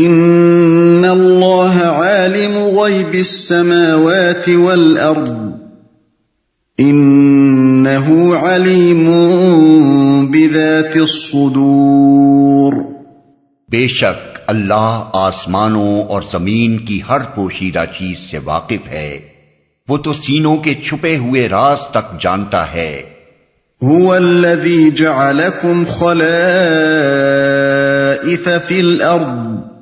ان اللہ عالم غیب السماوات والارض انہو علیم بذات الصدور بے شک اللہ آسمانوں اور زمین کی ہر پوشیدہ چیز سے واقف ہے۔ وہ تو سینوں کے چھپے ہوئے راز تک جانتا ہے۔ هو الذي جعلكم خلائف في الارض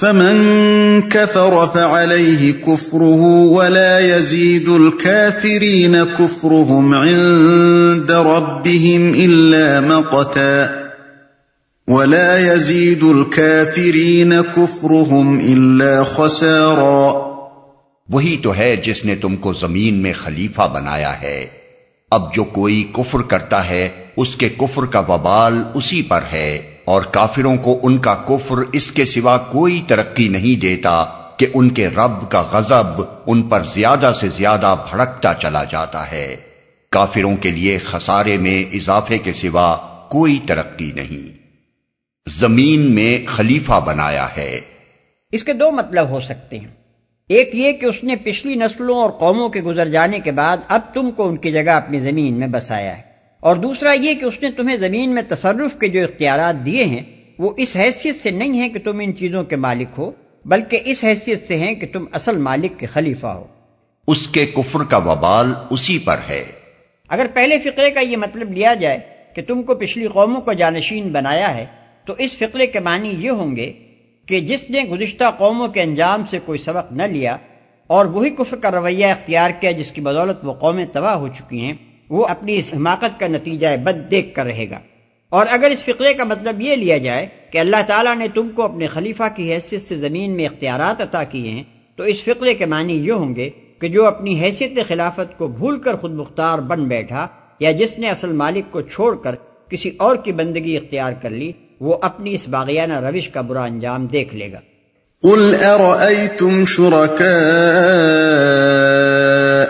فمن كفر فعليه كفره ولا يزيد الكافرين كفرهم عند ربهم الا مقتا ولا يزيد الكافرين كفرهم الا خسارا وہی تو ہے جس نے تم کو زمین میں خلیفہ بنایا ہے۔ اب جو کوئی کفر کرتا ہے، اس کے کفر کا وبال اسی پر ہے۔ اور کافروں کو ان کا کفر اس کے سوا کوئی ترقی نہیں دیتا کہ ان کے رب کا غضب ان پر زیادہ سے زیادہ بھڑکتا چلا جاتا ہے۔ کافروں کے لیے خسارے میں اضافے کے سوا کوئی ترقی نہیں۔ زمین میں خلیفہ بنایا ہے۔ اس کے دو مطلب ہو سکتے ہیں۔ ایک یہ کہ اس نے پچھلی نسلوں اور قوموں کے گزر جانے کے بعد اب تم کو ان کی جگہ اپنی زمین میں بسایا ہے۔ اور دوسرا یہ کہ اس نے تمہیں زمین میں تصرف کے جو اختیارات دیے ہیں وہ اس حیثیت سے نہیں ہے کہ تم ان چیزوں کے مالک ہو بلکہ اس حیثیت سے ہیں کہ تم اصل مالک کے خلیفہ ہو۔ اس کے کفر کا وبال اسی پر ہے۔ اگر پہلے فقرے کا یہ مطلب لیا جائے کہ تم کو پچھلی قوموں کو جانشین بنایا ہے تو اس فقرے کے معنی یہ ہوں گے کہ جس نے گزشتہ قوموں کے انجام سے کوئی سبق نہ لیا اور وہی کفر کا رویہ اختیار کیا جس کی بدولت وہ قومیں تباہ ہو چکی ہیں وہ اپنی اس حماقت کا نتیجہ بد دیکھ کر رہے گا۔ اور اگر اس فقرے کا مطلب یہ لیا جائے کہ اللہ تعالیٰ نے تم کو اپنے خلیفہ کی حیثیت سے زمین میں اختیارات عطا کیے ہیں، تو اس فقرے کے معنی یہ ہوں گے کہ جو اپنی حیثیت خلافت کو بھول کر خود مختار بن بیٹھا یا جس نے اصل مالک کو چھوڑ کر کسی اور کی بندگی اختیار کر لی، وہ اپنی اس باغیانہ روش کا برا انجام دیکھ لے گا۔ قل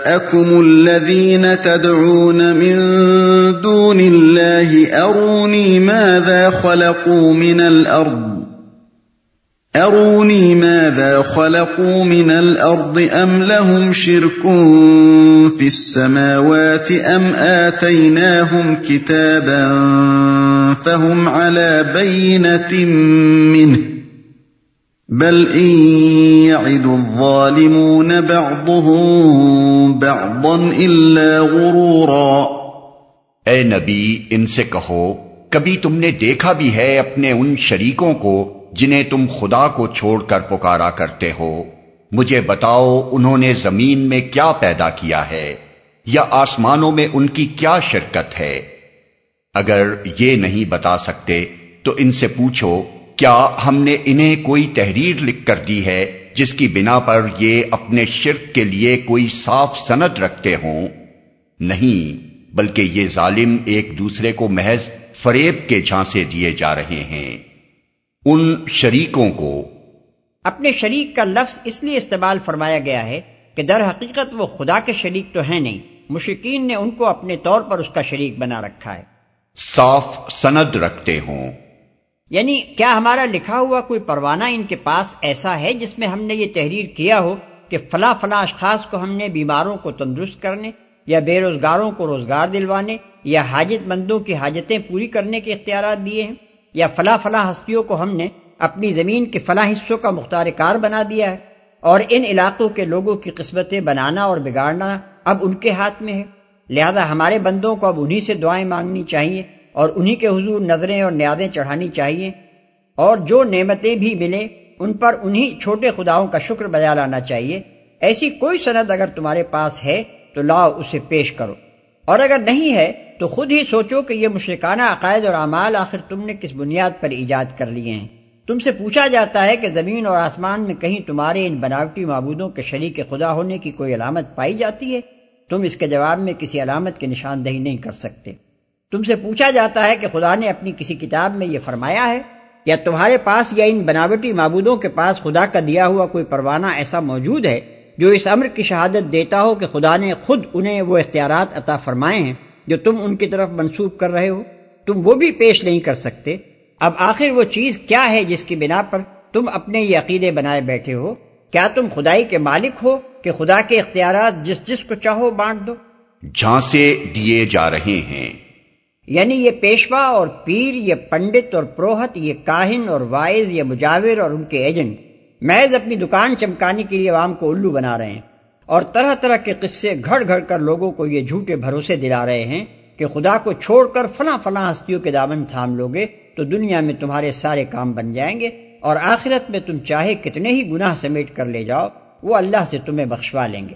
شركاءكم الذين تدعون من دون الله أروني ماذا خلقوا من الأرض؟ أروني ماذا خلقوا من الأرض؟ أم لهم شرك في السماوات؟ أم آتيناهم كتابا فهم على بينة منه؟ بل يعد الظالمون بعضهم بعضا إلا غرورا اے نبی، ان سے کہو، کبھی تم نے دیکھا بھی ہے اپنے ان شریکوں کو جنہیں تم خدا کو چھوڑ کر پکارا کرتے ہو؟ مجھے بتاؤ، انہوں نے زمین میں کیا پیدا کیا ہے؟ یا آسمانوں میں ان کی کیا شرکت ہے؟ اگر یہ نہیں بتا سکتے، تو ان سے پوچھو کیا ہم نے انہیں کوئی تحریر لکھ کر دی ہے جس کی بنا پر یہ اپنے شرک کے لیے کوئی صاف سند رکھتے ہوں؟ نہیں بلکہ یہ ظالم ایک دوسرے کو محض فریب کے جھانسے دیے جا رہے ہیں۔ ان شریکوں کو۔ اپنے شریک کا لفظ اس لیے استعمال فرمایا گیا ہے کہ در حقیقت وہ خدا کے شریک تو ہیں نہیں مشرقین نے ان کو اپنے طور پر اس کا شریک بنا رکھا ہے۔ صاف سند رکھتے ہوں۔ یعنی کیا ہمارا لکھا ہوا کوئی پروانہ ان کے پاس ایسا ہے جس میں ہم نے یہ تحریر کیا ہو کہ فلاں فلاں اشخاص کو ہم نے بیماروں کو تندرست کرنے یا بے روزگاروں کو روزگار دلوانے یا حاجت مندوں کی حاجتیں پوری کرنے کے اختیارات دیے ہیں یا فلاں فلاں ہستیوں کو ہم نے اپنی زمین کے فلاں حصوں کا مختار کار بنا دیا ہے اور ان علاقوں کے لوگوں کی قسمتیں بنانا اور بگاڑنا اب ان کے ہاتھ میں ہے۔ لہذا ہمارے بندوں کو اب انہی سے دعائیں مانگنی چاہیے اور انہی کے حضور نظریں اور نیادیں چڑھانی چاہیے اور جو نعمتیں بھی ملے ان پر انہی چھوٹے خداؤں کا شکر بجا لانا چاہیے۔ ایسی کوئی سند اگر تمہارے پاس ہے تو لاؤ اسے پیش کرو۔ اور اگر نہیں ہے تو خود ہی سوچو کہ یہ مشرکانہ عقائد اور اعمال آخر تم نے کس بنیاد پر ایجاد کر لیے ہیں۔ تم سے پوچھا جاتا ہے کہ زمین اور آسمان میں کہیں تمہارے ان بناوٹی معبودوں کے شریک خدا ہونے کی کوئی علامت پائی جاتی ہے؟ تم اس کے جواب میں کسی علامت کی نشاندہی نہیں کر سکتے۔ تم سے پوچھا جاتا ہے کہ خدا نے اپنی کسی کتاب میں یہ فرمایا ہے، یا تمہارے پاس یا ان بناوٹی معبودوں کے پاس خدا کا دیا ہوا کوئی پروانہ ایسا موجود ہے جو اس امر کی شہادت دیتا ہو کہ خدا نے خود انہیں وہ اختیارات عطا فرمائے ہیں جو تم ان کی طرف منسوخ کر رہے ہو؟ تم وہ بھی پیش نہیں کر سکتے۔ اب آخر وہ چیز کیا ہے جس کی بنا پر تم اپنے یہ عقیدے بنائے بیٹھے ہو؟ کیا تم خدائی کے مالک ہو کہ خدا کے اختیارات جس جس کو چاہو بانٹ دو؟ جھانسے دیے جا رہے ہیں۔ یعنی یہ پیشوا اور پیر، یہ پنڈت اور پروہت، یہ کاہن اور وائز یہ مجاور اور ان کے ایجنٹ محض اپنی دکان چمکانے کے لیے عوام کو الو بنا رہے ہیں اور طرح طرح کے قصے گھڑ گھڑ کر لوگوں کو یہ جھوٹے بھروسے دلا رہے ہیں کہ خدا کو چھوڑ کر فلاں فلاں ہستیوں کے دامن تھام لوگے تو دنیا میں تمہارے سارے کام بن جائیں گے اور آخرت میں تم چاہے کتنے ہی گناہ سمیٹ کر لے جاؤ، وہ اللہ سے تمہیں بخشوا لیں گے۔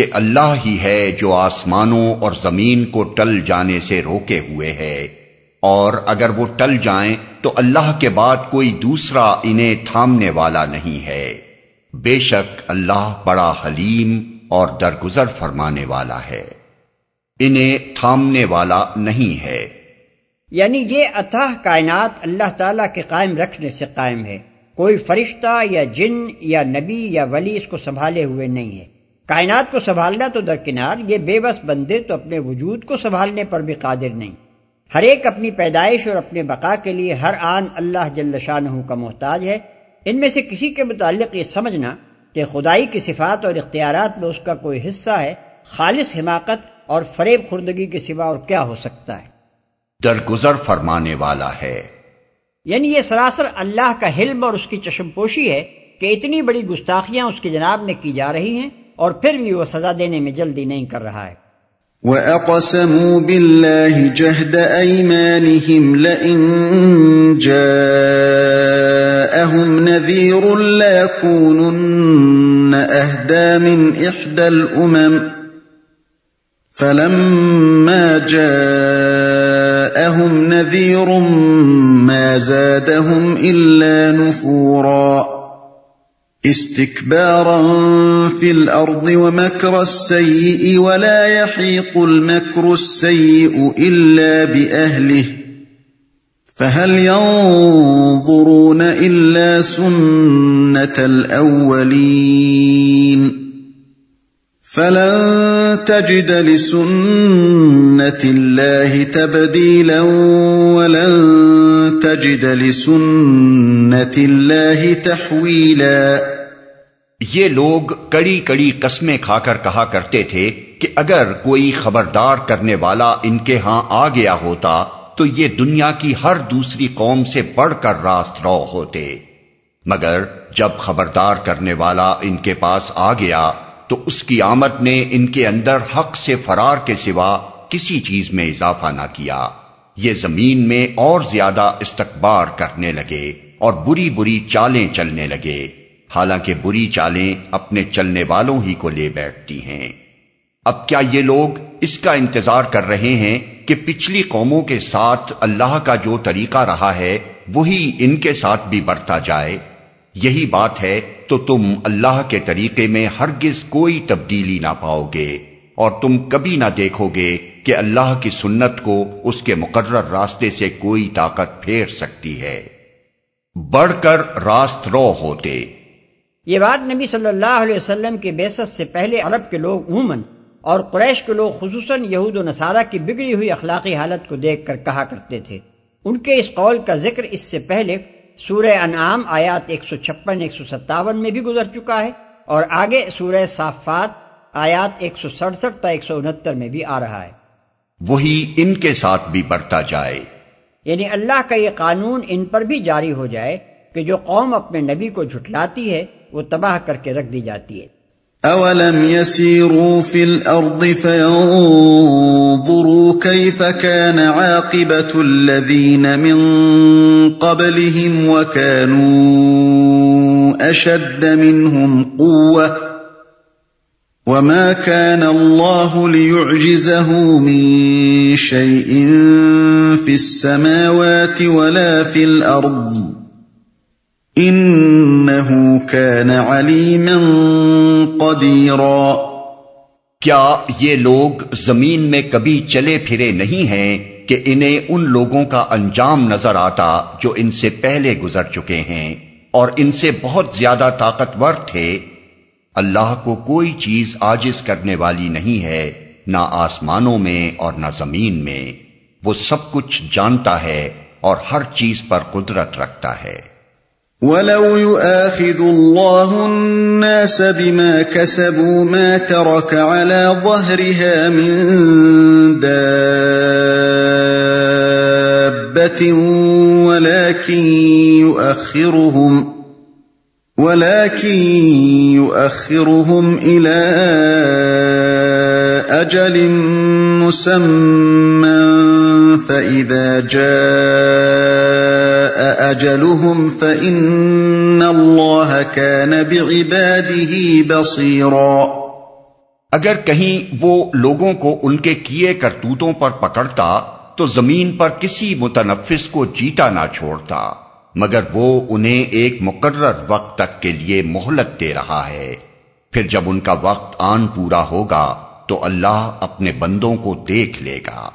کہ اللہ ہی ہے جو آسمانوں اور زمین کو ٹل جانے سے روکے ہوئے ہے۔ اور اگر وہ ٹل جائیں تو اللہ کے بعد کوئی دوسرا انہیں تھامنے والا نہیں ہے۔ بے شک اللہ بڑا حلیم اور درگزر فرمانے والا ہے۔ انہیں تھامنے والا نہیں ہے۔ یعنی یہ اتاہ کائنات اللہ تعالیٰ کے قائم رکھنے سے قائم ہے۔ کوئی فرشتہ یا جن یا نبی یا ولی اس کو سنبھالے ہوئے نہیں ہے۔ کائنات کو سنبھالنا تو درکنار یہ بے بس بندے تو اپنے وجود کو سنبھالنے پر بھی قادر نہیں۔ ہر ایک اپنی پیدائش اور اپنے بقا کے لیے ہر آن اللہ جل شاہ کا محتاج ہے۔ ان میں سے کسی کے متعلق یہ سمجھنا کہ خدائی کی صفات اور اختیارات میں اس کا کوئی حصہ ہے خالص حماقت اور فریب خوردگی کے سوا اور کیا ہو سکتا ہے۔ درگزر فرمانے والا ہے۔ یعنی یہ سراسر اللہ کا حلم اور اس کی چشم پوشی ہے کہ اتنی بڑی گستاخیاں اس کے جناب میں کی جا رہی ہیں اور پھر بھی وہ سزا دینے میں جلدی نہیں کر رہا ہے۔ واقسموا بالله جهد ايمانهم لئن جاءهم نذير ليكونن اهدى من احدى الامم فلما جاءهم نذير ما زادهم الا نفورا استكبارا في الأرض ومكر السيء ولا يحيق المكر السيء إلا بأهله. فهل ينظرون إلا سنة الأولين؟ فلن تجد لسنه الله تبديلا ولن تجد لسنه الله تحويلا یہ لوگ کڑی کڑی قسمیں کھا کر کہا کرتے تھے کہ اگر کوئی خبردار کرنے والا ان کے ہاں آ گیا ہوتا تو یہ دنیا کی ہر دوسری قوم سے بڑھ کر راست رو ہوتے۔ مگر جب خبردار کرنے والا ان کے پاس آ گیا تو اس کی آمد نے ان کے اندر حق سے فرار کے سوا کسی چیز میں اضافہ نہ کیا۔ یہ زمین میں اور زیادہ استقبار کرنے لگے اور بری بری چالیں چلنے لگے۔ حالانکہ بری چالیں اپنے چلنے والوں ہی کو لے بیٹھتی ہیں۔ اب کیا یہ لوگ اس کا انتظار کر رہے ہیں کہ پچھلی قوموں کے ساتھ اللہ کا جو طریقہ رہا ہے، وہی ان کے ساتھ بھی بڑھتا جائے؟ یہی بات ہے تو تم اللہ کے طریقے میں ہرگز کوئی تبدیلی نہ پاؤ گے اور تم کبھی نہ دیکھو گے کہ اللہ کی سنت کو اس کے مقرر راستے سے کوئی طاقت پھیر سکتی ہے۔ بڑھ کر راست رو ہوتے۔ یہ بات نبی صلی اللہ علیہ وسلم کی بیست سے پہلے عرب کے لوگ عموماً اور قریش کے لوگ خصوصاً یہود و نصارہ کی بگڑی ہوئی اخلاقی حالت کو دیکھ کر کہا کرتے تھے۔ ان کے اس قول کا ذکر اس سے پہلے سورہ انعام آیات 156 157 میں بھی گزر چکا ہے اور آگے سورہ صافات آیات 167 تا 169 میں بھی آ رہا ہے۔ وہی ان کے ساتھ بھی بڑھتا جائے۔ یعنی اللہ کا یہ قانون ان پر بھی جاری ہو جائے کہ جو قوم اپنے نبی کو جھٹلاتی ہے وہ تباہ کر کے رکھ دی جاتی ہے۔ اولم يسيروا في الارض فينظروا كيف كان عاقبه الذين من قَبْلِهِمْ وَكَانُوا أَشَدَّ مِنْهُمْ قُوَّةً ۚ. وَمَا كَانَ اللَّهُ لِيُعْجِزَهُ مِن شَيْءٍ فِي السَّمَاوَاتِ وَلَا فِي الْأَرْضِ ۚ. إِنَّهُ كَانَ عَلِيمًا قَدِيرًا. کیا یہ لوگ زمین میں کبھی چلے پھرے نہیں ہیں؟ کہ انہیں ان لوگوں کا انجام نظر آتا جو ان سے پہلے گزر چکے ہیں اور ان سے بہت زیادہ طاقتور تھے۔ اللہ کو کوئی چیز آجز کرنے والی نہیں ہے، نہ آسمانوں میں اور نہ زمین میں۔ وہ سب کچھ جانتا ہے اور ہر چیز پر قدرت رکھتا ہے۔ وَلَوْ يُؤَاخِذُ اللَّهُ النَّاسَ بِمَا كَسَبُوا مَا تَرَكَ عَلَى ظَهْرِهَا مِن دَابَّةٍ وَلَكِن يُؤَخِّرُهُمْ ولكن يؤخرهم إلى أجل مسمى فإذا جاء أجلهم فإن الله كان بعباده بصيرا اگر کہیں وہ لوگوں کو ان کے کیے کرتوتوں پر پکڑتا، تو زمین پر کسی متنفس کو جیتا نہ چھوڑتا، مگر وہ انہیں ایک مقرر وقت تک کے لیے مہلت دے رہا ہے۔ پھر جب ان کا وقت آن پورا ہوگا، تو اللہ اپنے بندوں کو دیکھ لے گا۔